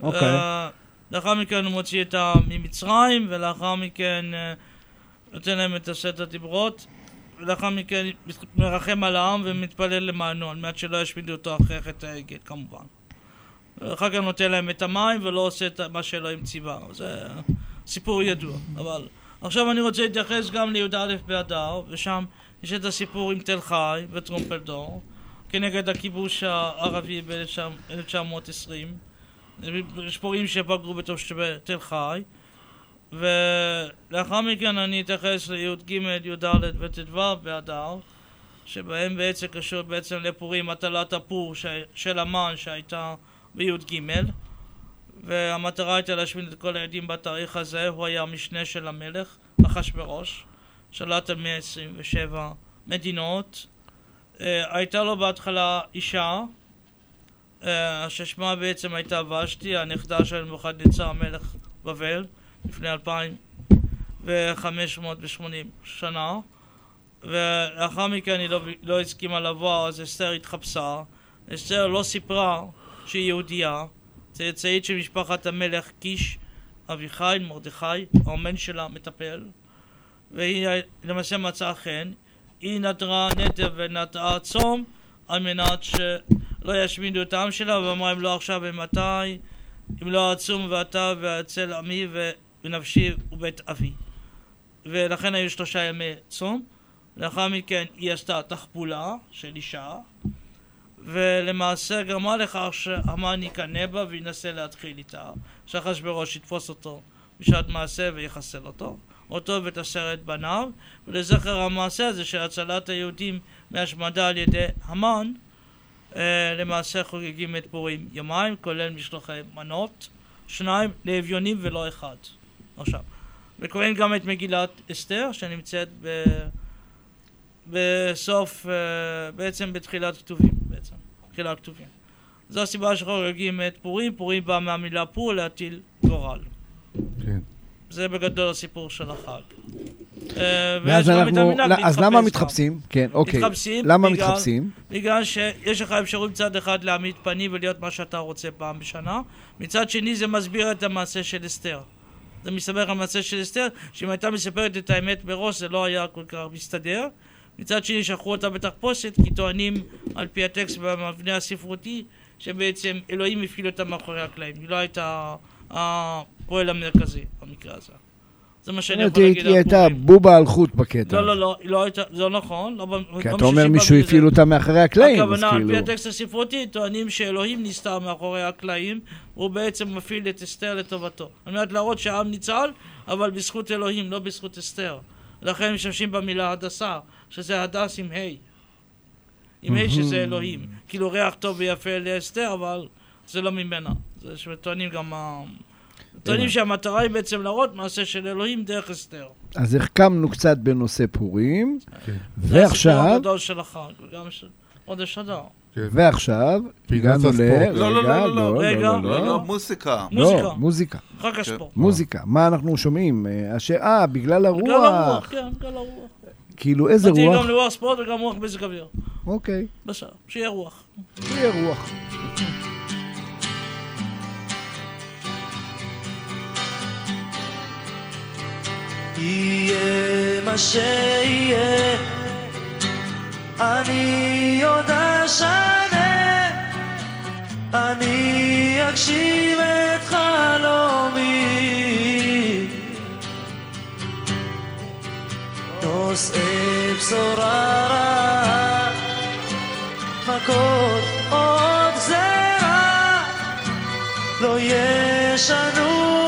אוקיי. אה, לאחר מכן הוא מוציא את העם ממצרים, ולאחר מכן אה, נותן להם את עשרת הדיברות, ולאחר מכן מרחם על העם ומתפלל למענו, על מנת שלא ישמידו אותו אחרי חטא העגל, כמובן. ואחר כך נותן להם את המים ולא עושה את מה שאלוהים ציווה. זה סיפור ידוע, אבל... עכשיו אני רוצה להתייחס גם לי"א באדר, ושם יש את הסיפור עם תל חי וטרומפלדור, כנגד הכיבוש הערבי ב-1920. יש פורעים בתושבי תל חי, ולאחר מכן אני אתייחס לי"ג, י"ד וט"ו באדר, שבהם בעצם קשור בעצם לפורים, הטלת הפור ש... של המן שהייתה בי"ג, והמטרה הייתה להשמיד את כל העדים בתאריך הזה, הוא היה המשנה של המלך, אחשוורוש, שלט על 127 מדינות. אה, הייתה לו בהתחלה אישה, ששמה בעצם הייתה ושתי, הנכדה של נבוכדנצר מלך בבל, לפני 2580 שנה, ולאחר מכן היא לא, לא הסכימה לבוא, אז אסתר התחפשה. אסתר לא סיפרה שהיא יהודייה, צאצאית של משפחת המלך קיש, אביחיל, מרדכי, האומן שלה מטפל, והיא למעשה מצאה חן. היא נדרה נטר ונטעה צום על מנת שלא ישמידו את העם שלה, ואמרה אם לא עכשיו ומתי, אם לא אצום ואתה ואצל עמי ונפשי ובית אבי. ולכן היו שלושה ימי צום. לאחר מכן היא עשתה תחבולה של אישה, ולמעשה גרמה לכך שהמן יקנא בה וינסה להתחיל איתה, שאחשוורוש יתפוס אותו בשעת מעשה ויחסל אותו, אותו ואת עשרת בניו, ולזכר המעשה הזה של הצלת היהודים מהשמדה על ידי המן, אה, למעשה חוגגים את פורים יומיים, כולל משלוחי מנות, שניים לאביונים ולא אחד. עכשיו, וקוראים גם את מגילת אסתר, שנמצאת ב... בסוף, אה, בעצם בתחילת כתובים, בעצם, תחילת כתובים. זו הסיבה שחוגגים את פורים, פורים בא מהמילה פור, להטיל גורל. כן. זה בגדול הסיפור של החג. אה, ואז אנחנו... אז למה. מתחפשים? כן, אוקיי. מתחפשים למה בגלל- מתחפשים? בגלל שיש לך אפשרות מצד אחד להעמיד פנים ולהיות מה שאתה רוצה פעם בשנה, מצד שני זה מסביר את המעשה של אסתר. זה מסתבר על המעשה של אסתר, שאם הייתה מספרת את האמת מראש זה לא היה כל כך מסתדר. מצד שני שלחו אותה בתחפושת, כי טוענים על פי הטקסט והמבנה הספרותי, שבעצם אלוהים הפעיל אותה מאחורי הקלעים. היא לא הייתה הפועל המרכזי במקרה הזה. זה מה שאני יכול להגיד היא הייתה. בובה על חוט בקטע. לא, לא, לא, לא הייתה, זה לא נכון. לא, כי אתה אומר מישהו. הפעיל אותה מאחורי הקלעים, אז הכוונה, על כאילו... פי הטקסט הספרותי, טוענים שאלוהים נסתר מאחורי הקלעים, והוא בעצם מפעיל את אסתר לטובתו. על מנת להראות שהעם ניצל, אבל בזכות אלוהים, לא בזכות אסתר. לכן משתמשים במילה הדסה, שזה הדס עם ה'. עם ה' שזה אלוהים. כאילו ריח טוב ויפה לאסתר, אבל זה לא ממנה. זה שטוענים גם... ה- טוענים שהמטרה היא בעצם להראות מעשה של אלוהים דרך אסתר. אז החכמנו קצת בנושא פורים, זה ועכשיו, הסיפור הגדול של החג, וגם של חודש אדר. כן. ועכשיו, הגענו ל... לא, לא, רגע, לא, לא, לא, רגע, לא, לא, לא. לא, מוסיקה. מוזיקה. לא, מוזיקה. חג הספורט. מוזיקה. מה אנחנו שומעים? אה, הש- אה, בגלל בגלל הרוח, הרוח. כן, בגלל הרוח. כאילו, איזה מתאים רוח? גם לרוח ספורט וגם רוח מזג אוויר. אוקיי, בסדר, שיהיה רוח. שיהיה רוח. יהיה מה שיהיה, אני עוד אשנה, אני אגשים את חלומי. נושאי בשורה רעה, מכות עוד גזרה, לא ישנו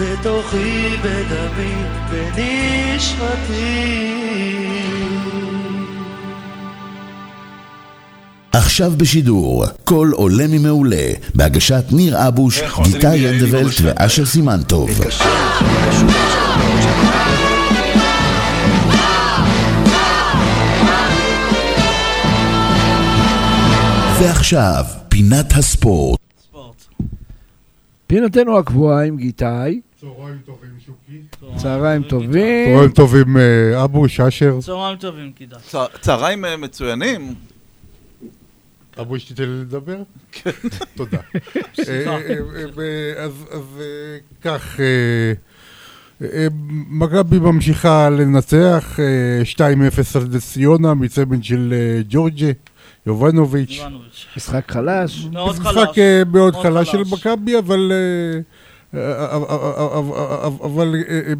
בתוכי, בדמי, בנשמתי. עכשיו בשידור, קול עולה ממעולה, בהגשת ניר אבוש, גיטה ינדבלט ואשר סימנטוב. ועכשיו, פינת הספורט. ספורט. פינתנו הקבועה עם גיטאי, צהריים טובים, שוקי. צהריים טובים. צהריים טובים, אה, אבוש, אשר. צהריים טובים, כדאי. צה- צהריים אה, מצוינים. אבוש, תיתן לי לדבר? כן. תודה. סליחה. אה, אה, אה, אז אז, אה, כך, אה, אה, מכבי ממשיכה לנצח, אה, 2-0 על נס ציונה מצמד של אה, ג'ורג'ה, יובנוביץ'. משחק חלש. מאוד חלש. משחק אה, מאוד חלש של. מכבי, אבל... אבל אה,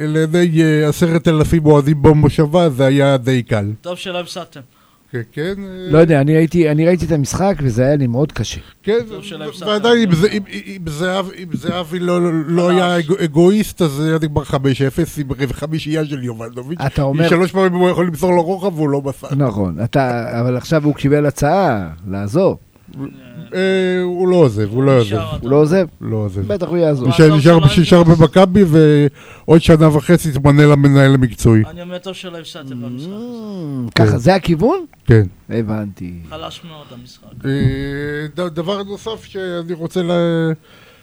אה, לעיני אה, עשרת אלפים אוהדים במושבה זה היה די קל. טוב שלא הפסדתם. כן, כן. לא יודע, אני הייתי, אני ראיתי את המשחק וזה היה לי מאוד קשה. כן. ועדיין אם זה- אם- אם זהב- אם זהבי לא- לא- לא. היה אגו- אגואיסט, אז זה היה נגמר 5-0 עם רבע חמישייה של יובנוביץ'. אתה אומר- שלוש פעמים הוא יכול למסור לו רוחב והוא לא מסר. נכון, אבל עכשיו הוא קיבל הצעה לעזוב. אה, הוא לא עוזב, הוא לא עוזב. הוא לא עוזב? לא עוזב. בטח הוא יעזוב. נשאר- במכבי ועוד שנה וחצי תמנה למנהל המקצועי. אני אומר טוב שלא הפסדתם במשחק. Mm, ככה, זה הכיוון? כן. הבנתי. חלש מאוד המשחק. אה, דבר נוסף שאני רוצה ל...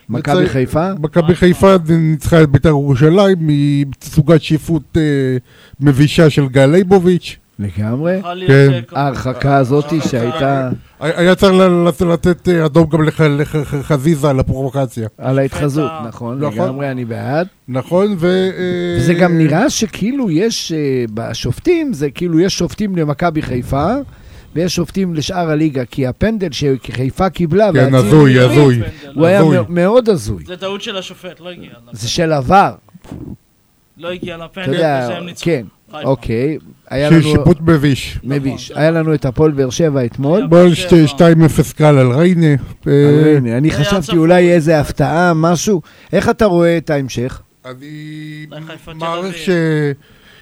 מכבי חיפה? מכבי חיפה ניצחה את בית"ר ירושלים מתצוגת שיפוט אה, מבישה של גל ליבוביץ'. לגמרי. כן. ההרחקה הזאתי שהייתה היה היה צריך לתת אה, אדום גם לח- לח- לח- חזיזה על הפרובוקציה. על ההתחזות. נכון, נכון. לגמרי, אני בעד. נכון, ו... אה, וזה גם נראה שכאילו יש, אה, בשופטים, זה כאילו יש שופטים למכבי חיפה, ויש שופטים לשאר הליגה, כי הפנדל שחיפה קיבלה, כן, הזוי, הזוי. הוא היה מאוד הזוי. זה טעות של השופט, לא הגיע. זה של עבר, לא הגיע לפנדל, וזה הם ניצחו. כן. אוקיי. היה של לנו שיפוט מביש. מביש. היה לנו את הפועל באר שבע אתמול. שבע. 2-0 קל על ריינה. אה, אבל הנה, אני חשבתי. אולי איזה הפתעה, משהו. איך אתה רואה את ההמשך? אני מעריך אביב.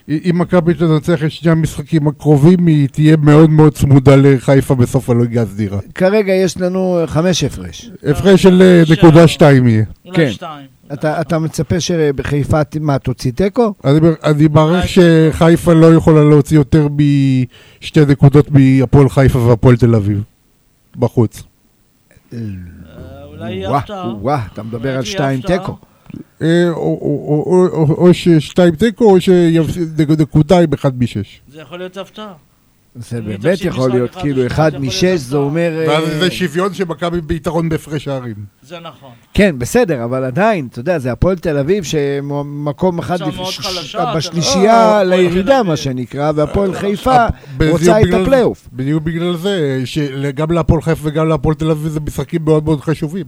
שאם מכבי תנצח את שני המשחקים הקרובים, היא תהיה מאוד מאוד צמודה לחיפה בסוף הליגה הסדירה. כרגע יש לנו חמש הפרש. הפרש של אה, שבע. נקודה שתיים יהיה. כן. אתה אתה מצפה שבחיפה, מה, תוציא תיקו? אני, אני מעריך שחיפה לא יכולה להוציא יותר משתי נקודות מהפועל חיפה והפועל תל אביב. בחוץ. אה, אולי הפתעה. וואה, אתה מדבר על שתיים תיקו. אה, או ששתיים תיקו או שנקודה עם אחד משש. זה יכול להיות הפתעה. זה באמת יכול להיות, כאילו, אחד משש זה. אומר... ואז אה, זה שוויון שמכבי ביתרון בהפרש שערים. זה נכון. כן, בסדר, אבל עדיין, אתה יודע, זה הפועל תל אביב שמקום אחד בשלישייה אה, לירידה, מה. שנקרא, והפועל חיפה אה, רוצה את הפלייאוף. בדיוק בגלל זה, שגם להפועל חיפה וגם להפועל תל אביב זה משחקים מאוד מאוד חשובים.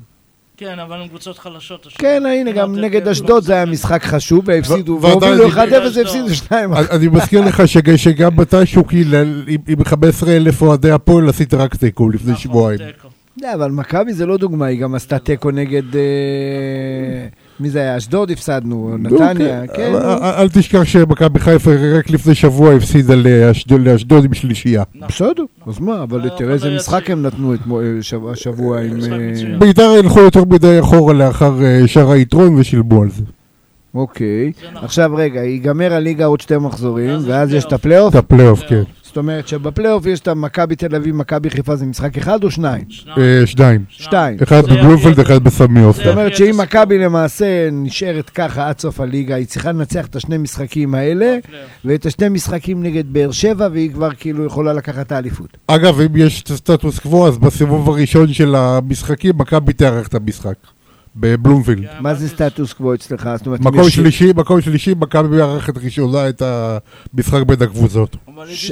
כן, אבל הם קבוצות חלשות. כן, הנה, גם נגד אשדוד לא זה היה משחק. חשוב, והפסידו, והובילו נגד 1-0 אשדוד. והפסידו 2 אני מזכיר לך שג- שגם מתישהו כאילו עם- עם 15 אלף אוהדי הפועל עשית רק תיקו לפני נכון, שבועיים. תיקו. לא, אבל מכבי זה לא דוגמה, היא גם עשתה תיקו נגד... אה, מי זה היה? אשדוד הפסדנו, נתניה, נו, כן. אל- תשכח שמכבי חיפה רק לפני שבוע הפסידה לאשדוד- לאשדוד עם שלישייה. נכון. בסדר, אז מה, אבל אבל תראה איזה לא משחק. הם נתנו אה, השבוע עם... אה, מצוין. בית"ר הלכו יותר מדי אחורה לאחר אה, שער היתרון ושילמו על זה. אוקיי. נכון. עכשיו רגע, ייגמר הליגה עוד שתי מחזורים, ואז יש את פלייאוף. הפלייאוף? את הפלייאוף, כן. זאת אומרת שבפלייאוף יש את המכבי תל אביב, מכבי חיפה זה משחק אחד או שניים? שניים. אה, שניים. שתיים. אחד יביא- אחד בסמי עופר. זאת אומרת את שאם. מכבי למעשה נשארת ככה עד סוף הליגה, היא צריכה לנצח את השני משחקים האלה. ואת השני משחקים נגד באר שבע, והיא כבר כאילו יכולה לקחת את האליפות. אגב, אם יש סטטוס קוו, אז בסיבוב הראשון של המשחקים, מכבי תארך את המשחק. בבלומפילד. כן, מה זה סטטוס קוו אצלך? זאת אומרת, מקום שלישי, מקום שלישי, מכבי מארחת ראשונה את המשחק בין הקבוצות.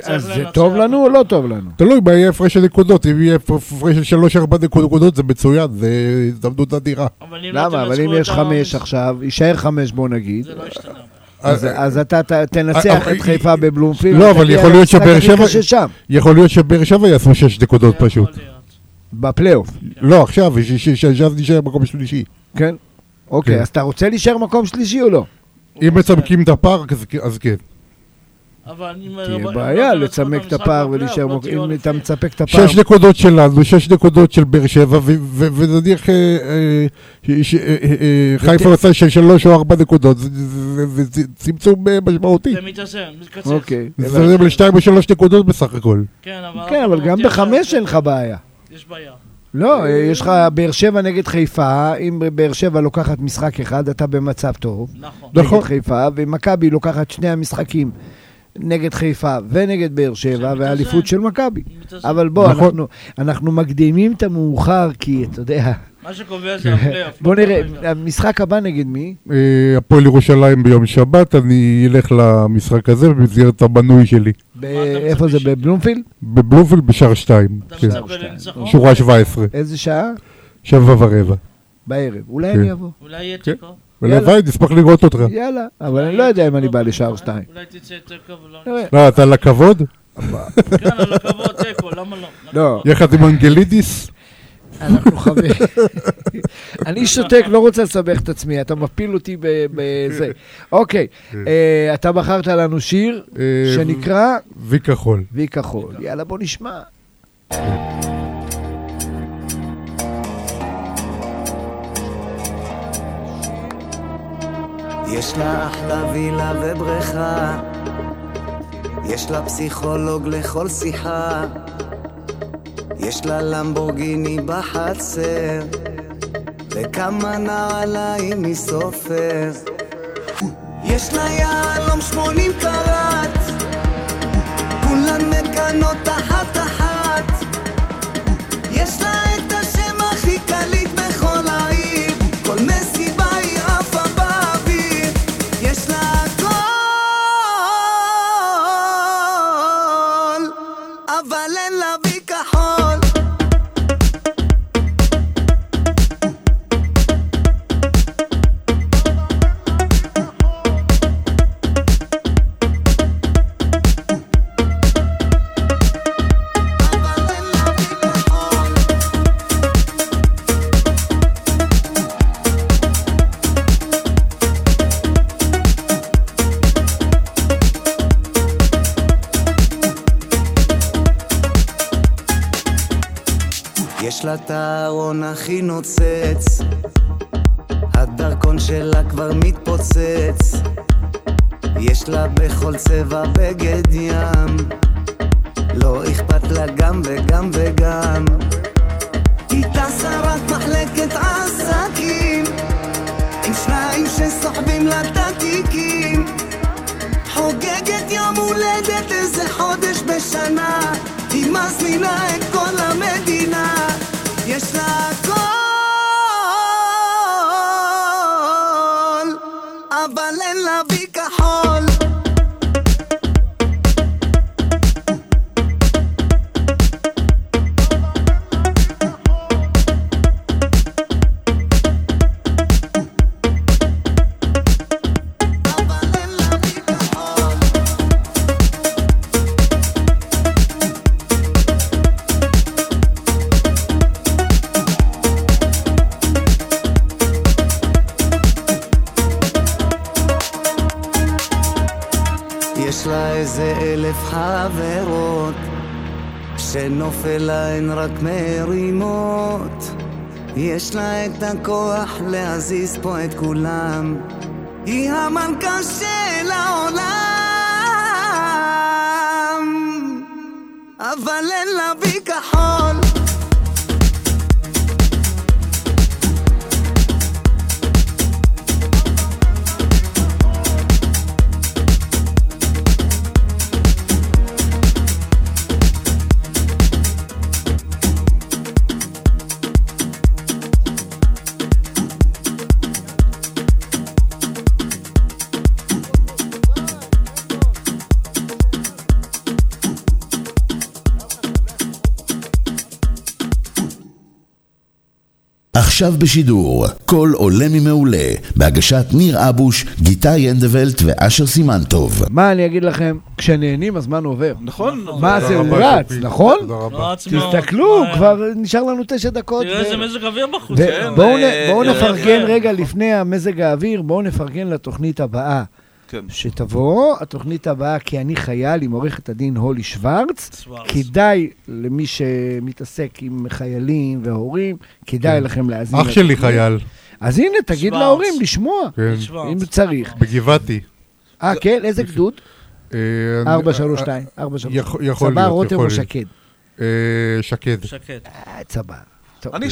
אז זה טוב לנו. או לא טוב לנו? תלוי מה יהיה הפרש הנקודות, אם יהיה הפרש של שלוש-ארבע נקודות זה מצוין, זה הזדמנות אדירה. לא למה? אבל אם יש את חמש ה- עכשיו, יישאר חמש בוא נגיד, זה לא ישתנה. אז- אה, אז אתה תנצח אה, את חיפה בבלומפילד. לא, אבל יכול להיות שבאר שבע- קשה שם, יכול להיות שבאר שבע יעשו שש נקודות זה יכול פשוט. בפלייאוף, לא, עכשיו, שאז נשאר מקום שלישי. כן? אוקיי, כן. אז אתה רוצה להישאר מקום שלישי או לא? אם מצמקים את הפער, אז- אז כן. תהיה בעיה לצמק את הפער ולהישאר לא תהיו אם אתה. מצפק את הפער. שש נקודות שלנו, שש נקודות של באר שבע, ונניח חיפה עושה של שלוש או ארבע נקודות, זה- צמצום אה, משמעותי. זה מתאזן, מתקצץ. אוקיי. זה זורם לשתיים או שלוש נקודות בסך הכל. כן, אבל... כן, גם בחמש אין לך בעיה. יש בעיה. לא, יש לך באר שבע נגד חיפה, אם באר שבע לוקחת משחק אחד, אתה במצב טוב. נכון. נכון. נגד חיפה, ומכבי לוקחת שני המשחקים נגד חיפה ונגד באר שבע. והאליפות של מכבי. אבל בוא, נכון. אנחנו, אנחנו מקדימים את המאוחר, כי אתה יודע, מה שקובע זה הפלייאוף. בוא לא נראה, הפלייאוף. המשחק הבא נגד מי? אה, הפועל ירושלים ביום שבת, אני אלך למשחק הזה במסגרת המנוי שלי. איפה זה, בבלומפילד? בבלומפילד בשער שתיים. אתה כן. מצפה לניצחון? שורה 17, איזה שעה? שבע ורבע. בערב. אולי כן. אני אבוא. אולי יהיה כן. תיקו? ולוואי, נשמח לראות אותך. יאללה, אבל אני לא יודע אם אני בא לשער שתיים. אולי תצא תיקו ולא... נראה. לא, אתה לכבוד? כן, על הכבוד תיקו, למה לא? לא, יחד עם אנגלידיס? אנחנו חברים. אני שותק, לא רוצה לסבך את עצמי, אתה מפיל אותי ב- בזה. אוקיי, אה, אתה בחרת לנו שיר אה, שנקרא וי כחול. וי כחול. יאללה, בוא נשמע. יש לה אחלה וילה ובריכה, יש לה פסיכולוג לכל שיחה, יש לה למבורגיני בחצר, וכמה נעליים מסופר. יש לה יהלום שמונים קראט, כולן מקנות אחת אחת. יש לה לה את הארון הכי נוצץ, הדרכון שלה כבר מתפוצץ. יש לה בכל צבע בגד ים, לא אכפת לה גם וגם וגם. טסה רק מחלקת עסקים, עם שניים שסוחבים לה את התיקים. חוגגת יום הולדת איזה חודש בשנה היא מזמינה את כל המדינה. יש לה הכל אבל אין לה וי רק מרימות. יש לה את הכוח להזיז פה את כולם. היא המלכה של העולם. אבל אין לה וי עכשיו בשידור, קול עולה ממעולה, בהגשת ניר אבוש, גיתי אנדוולט ואשר סימנטוב. מה אני אגיד לכם, כשנהנים הזמן עובר. נכון. מה זה, הוא רץ. נכון? תודה רבה. תסתכלו. כבר נשאר לנו תשע דקות. תראה איזה מזג אוויר בחוץ. ו- בואו אה, נפרגן אה, רגע לפני המזג האוויר, בואו נפרגן לתוכנית הבאה כן. שתבוא. התוכנית הבאה, כי אני חייל, עם עורכת הדין הולי שוורץ. שוורץ. כדאי למי שמתעסק עם חיילים והורים, כדאי כן. לכם להאזין. אח שלי. חייל, אז הנה, תגיד שוורץ. להורים לשמוע, כן. אם צריך. בגבעתי. אה, כן? איזה גדוד? אה, אני- 432. 432. יכול יכול צבא להיות, רותם או להיות. שקד? אה, שקד. אה, צבא. אני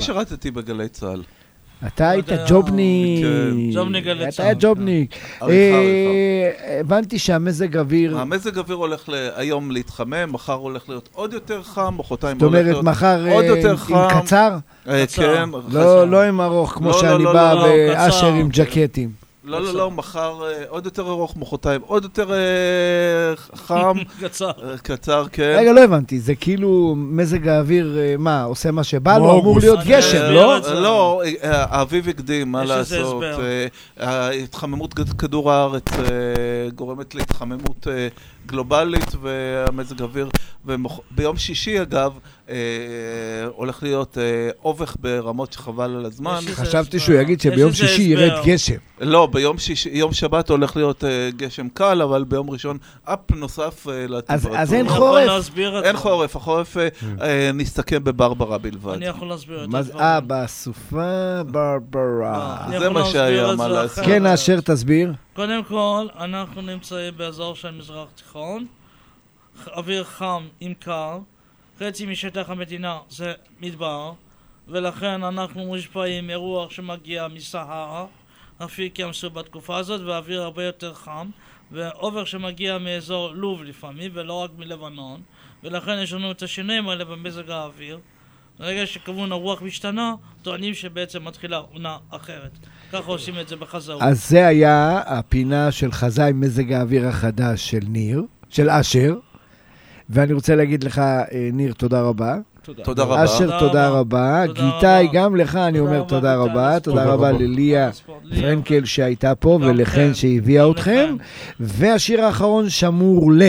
שירתתי בגלי צה"ל. אתה היית יודע. ג'ובניק. כן. ג'ובניק גלי אתה צה"ל, היה ג'ובניק. אה, הבנתי שהמזג אוויר, המזג אוויר הולך היום להתחמם, מחר הולך להיות עוד יותר חם, מחרתיים זאת הולך אומרת, להיות מחר עוד אה, יותר עם חם. קצר? אה, קצר. כן. לא לא עם ארוך, כמו לא, לא, שאני לא, בא לא, לא, באשר. עם ג'קטים. לא, לא, לא, מחר אה, עוד יותר ארוך, מחרתיים עוד יותר אה, חם, קצר. אה, קצר, כן. רגע, לא הבנתי, זה כאילו מזג האוויר, מה, עושה מה שבא לו? אמור. להיות גשם, לא? לא, האביב הקדים, מה לעשות? גד- כדור הארץ גורמת להתחממות גלובלית והמזג אוויר, וביום שישי אגב, אה, הולך להיות אה, אובך ברמות שחבל על הזמן. חשבתי. שהוא יגיד יש שביום שישי הסבר. ירד גשם. לא, ביום שיש, יום שבת הולך להיות אה, גשם קל, אבל ביום ראשון אפ נוסף אה, לטמפרטורה. אז אין אני יכול חורף? להסביר את אין זה. חורף, החורף אה, אה, נסתכם בברברה בלבד. אני יכול להסביר את מה זה. זה? אה, בסופה ברברה. אני זה יכול מה להסביר שהיה, את מה זה לעשות. אחרת. כן, אשר, תסביר. קודם כל, אנחנו נמצאים באזור של מזרח תיכון, אוויר חם עם קר, חצי משטח המדינה זה מדבר, ולכן אנחנו מושפעים מרוח שמגיע מסהרה, אפיק ים סוף בתקופה הזאת, והאוויר הרבה יותר חם, ואובר שמגיע מאזור לוב לפעמים, ולא רק מלבנון, ולכן יש לנו את השינויים האלה במזג האוויר. ברגע שכיוון הרוח משתנה, טוענים שבעצם מתחילה עונה אחרת. ככה עושים את זה בחזרות. אז זה היה הפינה של חזאי מזג האוויר החדש של ניר, של אשר. ואני רוצה להגיד לך, אה, ניר, תודה רבה. תודה רבה. אשר, תודה רבה. רבה. גם לך אני אומר תודה גיטאי, רבה. תודה רבה רבה. לליה ליה. פרנקל שהייתה פה, ולכן. שהביאה אתכם. והשיר האחרון שמור ל...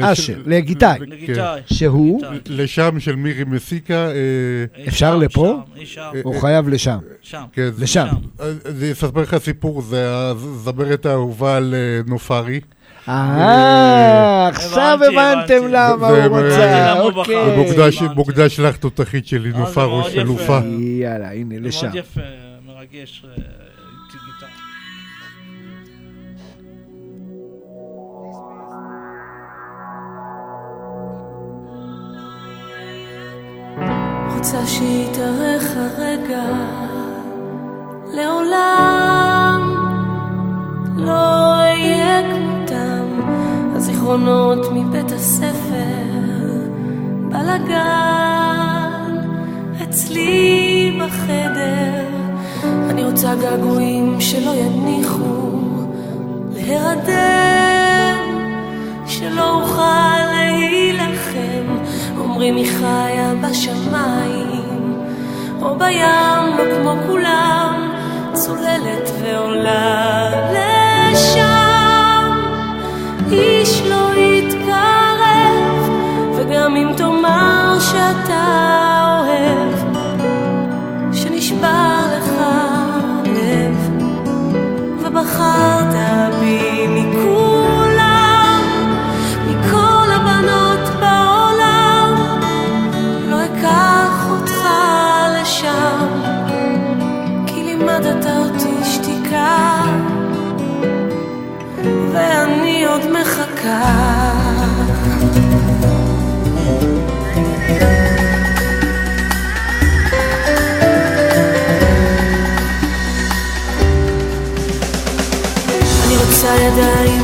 אשר, לגיטאי. כן. שהוא? גיטאי. לשם של מירי מסיקה, אה, אפשר לפה? אה, הוא חייב לשם. שם. כן, לשם. אז זה יספר לך סיפור, זה הזמרת האהובה על אה, נופרי. אה, עכשיו הבנתם. למה הוא רצה. אוקיי. מוקדש- לך תותחית שלי, אה, זה נופר מאוד או יפה. שלופה. יאללה, הנה, לשם. מאוד יפה, מרגש. אה. רוצה שיתארך הרגע לעולם לא אהיה כמותם הזיכרונות מבית הספר בלגן אצלי בחדר. אני רוצה געגועים שלא יניחו להירדם שלא אוכל להילחם. אומרים היא חיה בשמיים או בים או כמו כולם צוללת ועולה לשם 好的 אני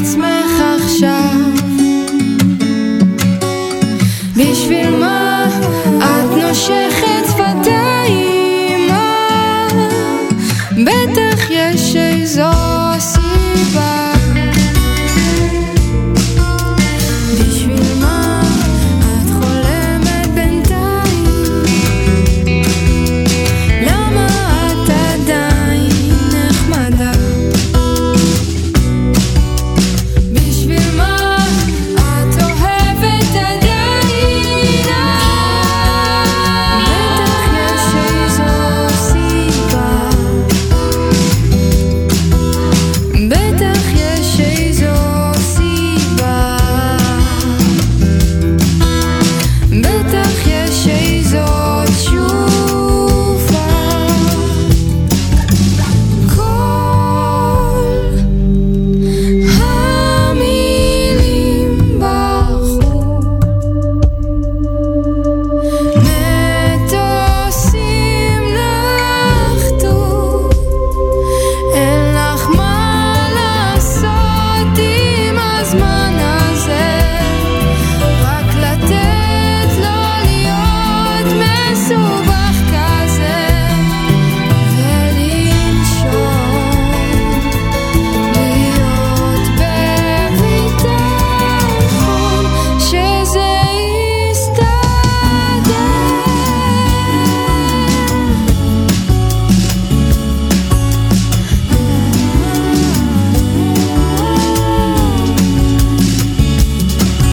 את עצמך